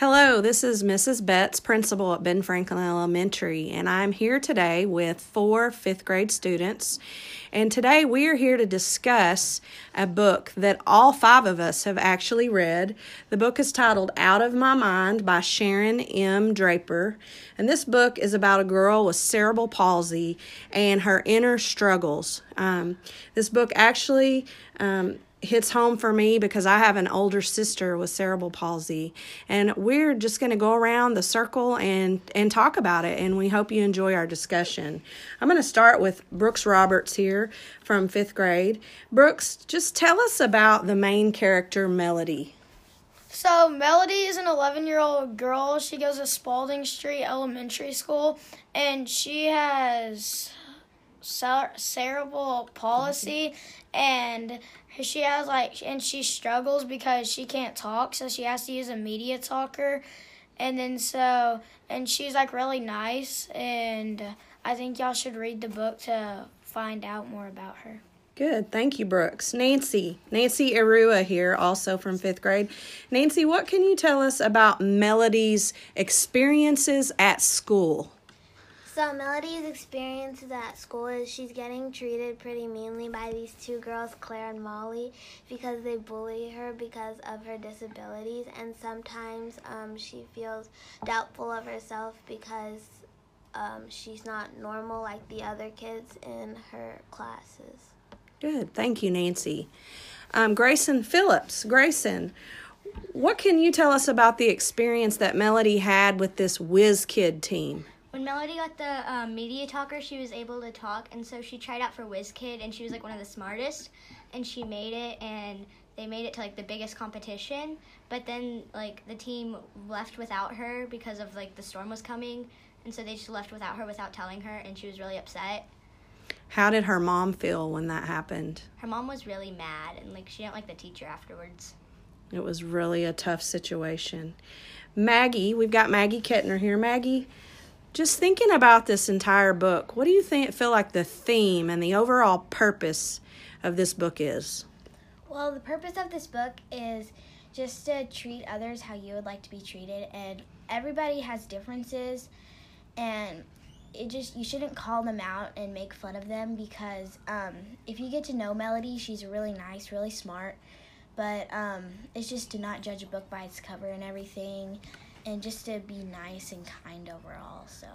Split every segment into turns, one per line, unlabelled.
Hello, this is Mrs. Betts, principal at Ben Franklin Elementary, and I'm here today with four fifth grade students. And today we are here to discuss a book that all five of us have actually read. The book is titled Out of My Mind by Sharon M. Draper. And this book is about a girl with cerebral palsy and her inner struggles. Um, this book actually um, hits home for me because I have an older sister with cerebral palsy and we're just going to go around the circle and and talk about it and we hope you enjoy our discussion. I'm going to start with Brooks Roberts here from 5th grade. Brooks, just tell us about the main character Melody.
So, Melody is an 11 year old girl. She goes to Spaulding Street Elementary School and she has cerebral palsy and she has like and she struggles because she can't talk so she has to use a Medi-Talker and then so and she's like really nice and i think y'all should read the book to find out more about her
Good. Thank you, Brooks. Nancy. Nancy Arua here, also from fifth grade. Nancy, what can you tell us about Melody's experiences at school?
So Melody's experiences at school is she's getting treated pretty meanly by these two girls, Claire and Molly, because they bully her because of her disabilities, and sometimes um, she feels doubtful of herself because um, she's not normal like the other kids in her classes.
Good, thank you, Nancy. Um, Grayson Phillips, Grayson. What can you tell us about the experience that Melody had with this Whiz Kid team?
When Melody got the um, Medi-Talker, she was able to talk, and so she tried out for Whiz Kid, and she was like one of the smartest, and she made it, and they made it to like the biggest competition. But then like the team left without her because of like the storm was coming, and so they just left without her without telling her, and she was really upset.
How did her mom feel when that happened?
Her mom was really mad, and like she didn't like the teacher afterwards.
It was really a tough situation. Maggie, we've got Maggie Kettner here. Maggie, just thinking about this entire book, what do you think feel like the theme and the overall purpose of this book is?
Well, the purpose of this book is just to treat others how you would like to be treated and everybody has differences and it just you shouldn't call them out and make fun of them because um, if you get to know melody she's really nice really smart but um, it's just to not judge a book by its cover and everything and just to be nice and kind overall. So,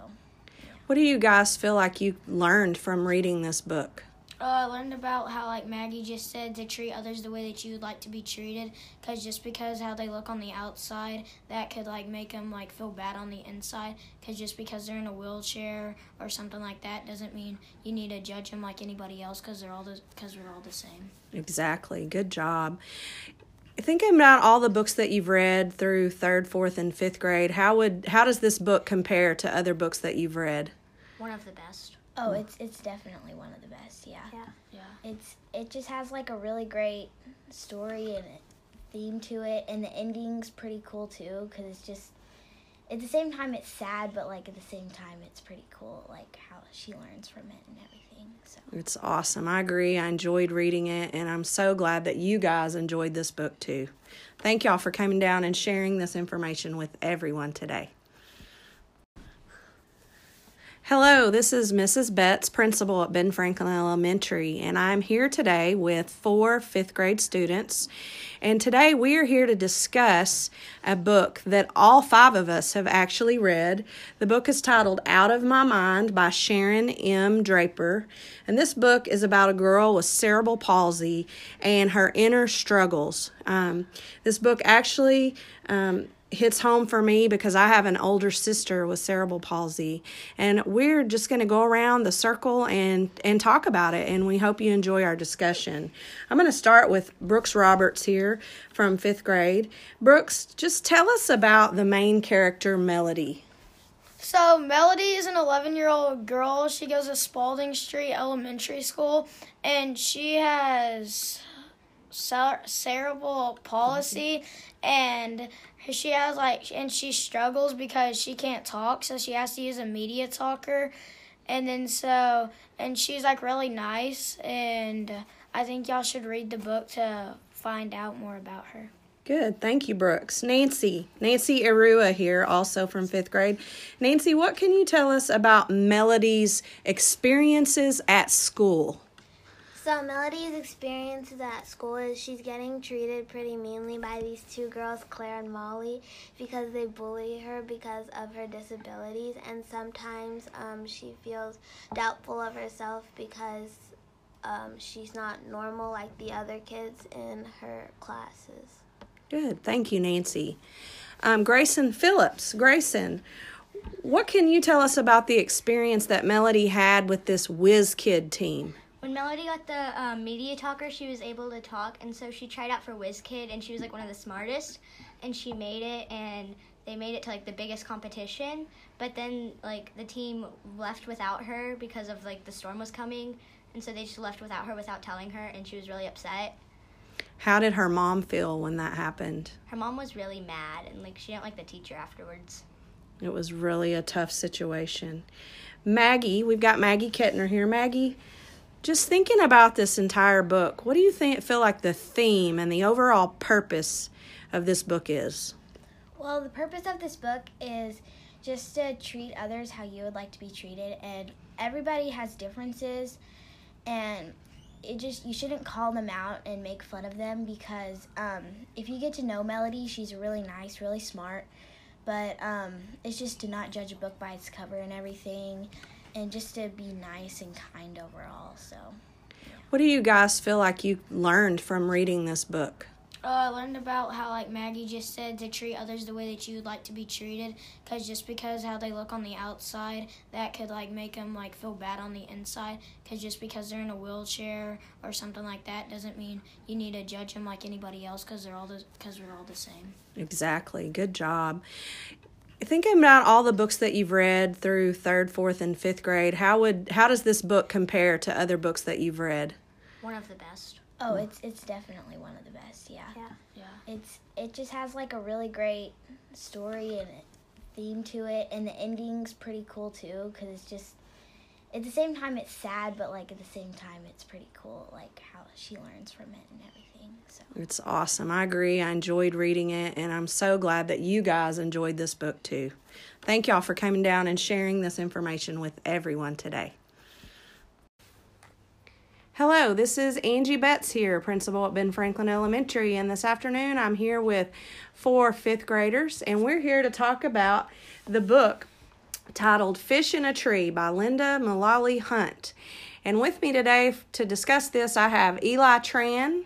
yeah. what do you guys feel like you learned from reading this book?
Uh, I learned about how, like Maggie just said, to treat others the way that you would like to be treated. Because just because how they look on the outside, that could like make them like feel bad on the inside. Because just because they're in a wheelchair or something like that doesn't mean you need to judge them like anybody else. Because they're all because we're all the same.
Exactly. Good job. Thinking about all the books that you've read through third, fourth, and fifth grade, how would how does this book compare to other books that you've read?
One of the best.
Oh, it's it's definitely one of the best. Yeah.
Yeah.
Yeah. It's it just has like a really great story and theme to it, and the ending's pretty cool too because it's just at the same time it's sad, but like at the same time it's pretty cool, like how she learns from it and everything. So
it's awesome. I agree. I enjoyed reading it, and I'm so glad that you guys enjoyed this book too. Thank y'all for coming down and sharing this information with everyone today. Hello, this is Mrs. Betts, principal at Ben Franklin Elementary, and I'm here today with four fifth grade students. And today we are here to discuss a book that all five of us have actually read. The book is titled Out of My Mind by Sharon M. Draper. And this book is about a girl with cerebral palsy and her inner struggles. Um, this book actually um, hits home for me because I have an older sister with cerebral palsy and we're just going to go around the circle and and talk about it and we hope you enjoy our discussion. I'm going to start with Brooks Roberts here from 5th grade. Brooks, just tell us about the main character Melody.
So, Melody is an 11 year old girl. She goes to Spaulding Street Elementary School and she has cerebral palsy and she has like and she struggles because she can't talk so she has to use a Medi-Talker and then so and she's like really nice and i think y'all should read the book to find out more about her
Good. Thank you, Brooks. Nancy. Nancy Arua here, also from fifth grade. Nancy, what can you tell us about Melody's experiences at school?
So Melody's experiences at school is she's getting treated pretty meanly by these two girls, Claire and Molly, because they bully her because of her disabilities, and sometimes um, she feels doubtful of herself because um, she's not normal like the other kids in her classes.
Good. Thank you, Nancy. Um, Grayson Phillips. Grayson, what can you tell us about the experience that Melody had with this Whiz Kid team?
When Melody got the um, Medi-Talker, she was able to talk, and so she tried out for Whiz Kid, and she was like one of the smartest, and she made it, and they made it to like the biggest competition. But then like the team left without her because of like the storm was coming, and so they just left without her without telling her, and she was really upset.
How did her mom feel when that happened?
Her mom was really mad, and like she didn't like the teacher afterwards.
It was really a tough situation. Maggie, we've got Maggie Kettner here. Maggie, just thinking about this entire book, what do you think feel like the theme and the overall purpose of this book is?
Well, the purpose of this book is just to treat others how you would like to be treated and everybody has differences and it just you shouldn't call them out and make fun of them because um, if you get to know melody she's really nice really smart but um, it's just to not judge a book by its cover and everything and just to be nice and kind overall. So,
what do you guys feel like you learned from reading this book?
Uh, I learned about how, like Maggie just said, to treat others the way that you would like to be treated. Cause just because how they look on the outside, that could like make them like feel bad on the inside. Cause just because they're in a wheelchair or something like that doesn't mean you need to judge them like anybody else. Cause they're all the cause we're all the same.
Exactly. Good job thinking about all the books that you've read through third, fourth, and fifth grade, how would how does this book compare to other books that you've read?
One of the best.
Oh, it's it's definitely one of the best. Yeah.
Yeah.
Yeah.
It's it just has like a really great story and theme to it, and the ending's pretty cool too because it's just at the same time it's sad, but like at the same time it's pretty cool, like how she learns from it and everything. So
it's awesome. I agree. I enjoyed reading it, and I'm so glad that you guys enjoyed this book too. Thank y'all for coming down and sharing this information with everyone today. Hello, this is Angie Betts here, principal at Ben Franklin Elementary, and this afternoon I'm here with four fifth graders, and we're here to talk about the book titled Fish in a Tree by Lynda Mullaly Hunt. And with me today to discuss this, I have Eli Tran,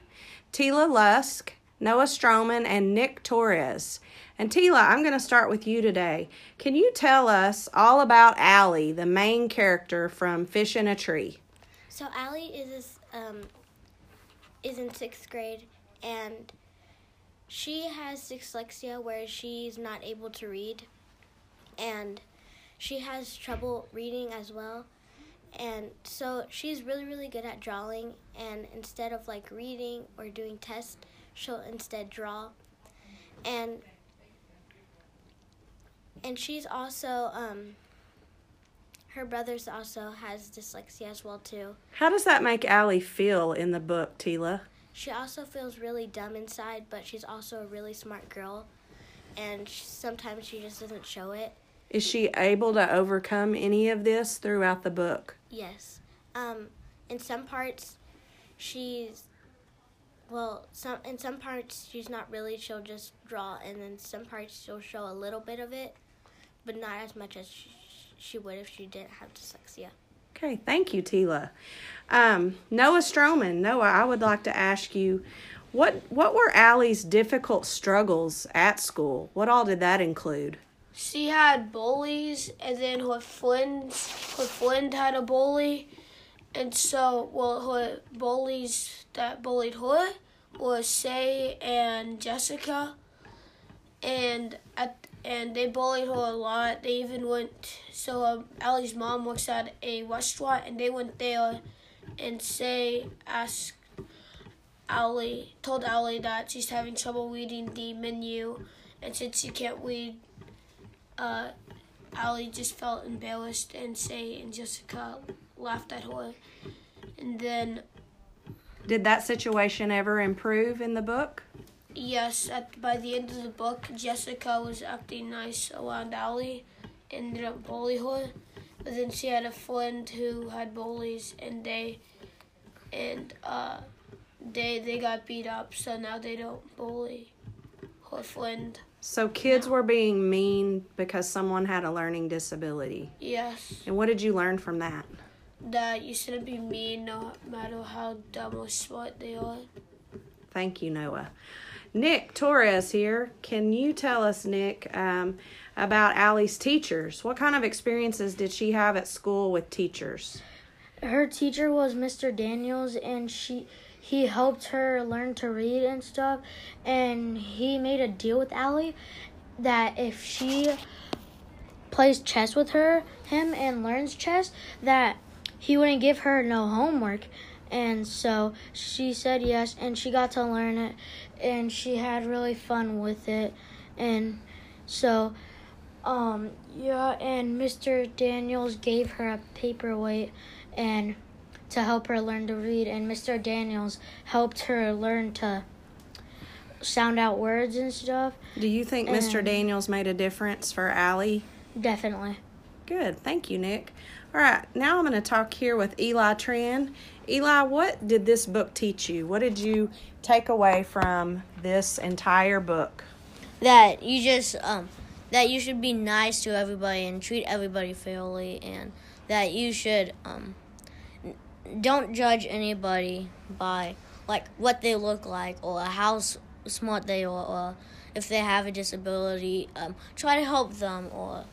Tila Lusk, Noah Stroman, and Nick Torres. And Tila, I'm going to start with you today. Can you tell us all about Allie, the main character from Fish in a Tree?
So Allie is um, is in sixth grade, and she has dyslexia, where she's not able to read, and she has trouble reading as well and so she's really really good at drawing and instead of like reading or doing tests she'll instead draw. And and she's also um her brother's also has dyslexia as well too.
How does that make Allie feel in the book Tila?
She also feels really dumb inside but she's also a really smart girl and she, sometimes she just doesn't show it
is she able to overcome any of this throughout the book
Yes. Um, in some parts, she's well, some in some parts she's not really. She'll just draw, and then some parts she'll show a little bit of it, but not as much as she, she would if she didn't have dyslexia.
Okay, thank you, Tila. Um, Noah Stroman, Noah, I would like to ask you, what what were Allie's difficult struggles at school? What all did that include?
She had bullies, and then her friends, her friend had a bully, and so well, her bullies that bullied her were Shay and Jessica, and at and they bullied her a lot. They even went. So um, Allie's mom works at a restaurant, and they went there, and Shay asked Allie, told Allie that she's having trouble reading the menu, and since she can't read uh, Allie just felt embarrassed, and Shay and Jessica laughed at her. And then.
Did that situation ever improve in the book?
Yes, at by the end of the book, Jessica was acting nice around Allie, ended up bully her. But then she had a friend who had bullies, and they, and uh, they they got beat up. So now they don't bully her friend.
So kids were being mean because someone had a learning disability.
Yes,
And what did you learn from that?
that you shouldn't be mean, no matter how dumb or smart they are.
Thank you, Noah. Nick Torres here. Can you tell us, Nick, um, about Allie's teachers? What kind of experiences did she have at school with teachers?
her teacher was Mr. Daniels and she he helped her learn to read and stuff and he made a deal with Allie that if she plays chess with her him and learns chess that he wouldn't give her no homework and so she said yes and she got to learn it and she had really fun with it and so um yeah and Mr. Daniels gave her a paperweight and to help her learn to read and Mr. Daniels helped her learn to sound out words and stuff.
Do you think Mr.
Um,
Daniels made a difference for Allie?
Definitely.
Good. Thank you, Nick. All right, now I'm going to talk here with Eli Tran. Eli, what did this book teach you? What did you take away from this entire book?
that you just um that you should be nice to everybody and treat everybody fairly and that you should um don't judge anybody by like what they look like or how s- smart they are or if they have a disability um try to help them or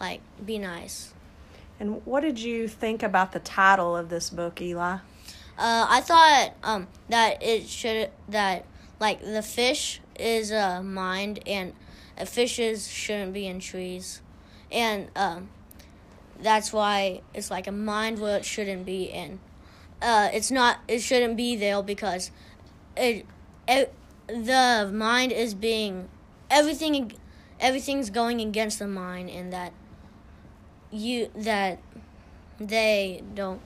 like be nice
And what did you think about the title of this book, Eli?
Uh, I thought um that it should that like the fish is a mind and fishes shouldn't be in trees, and um that's why it's like a mind where it shouldn't be in. Uh, it's not. It shouldn't be there because it, it the mind is being everything everything's going against the mind and that you that they don't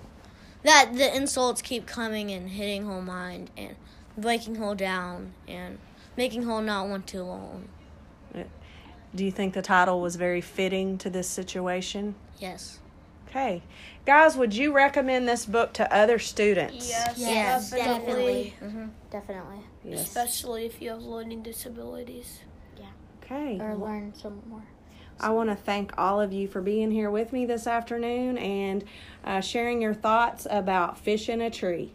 that the insults keep coming and hitting whole mind and breaking whole down and making whole not want to learn.
Do you think the title was very fitting to this situation?
Yes.
Okay. Guys, would you recommend this book to other students?
Yes,
Yes,
definitely.
Definitely.
Yes.
Especially if you have learning disabilities. Yeah.
Okay.
Or learn some more.
I want to thank all of you for being here with me this afternoon and uh, sharing your thoughts about fish in a tree.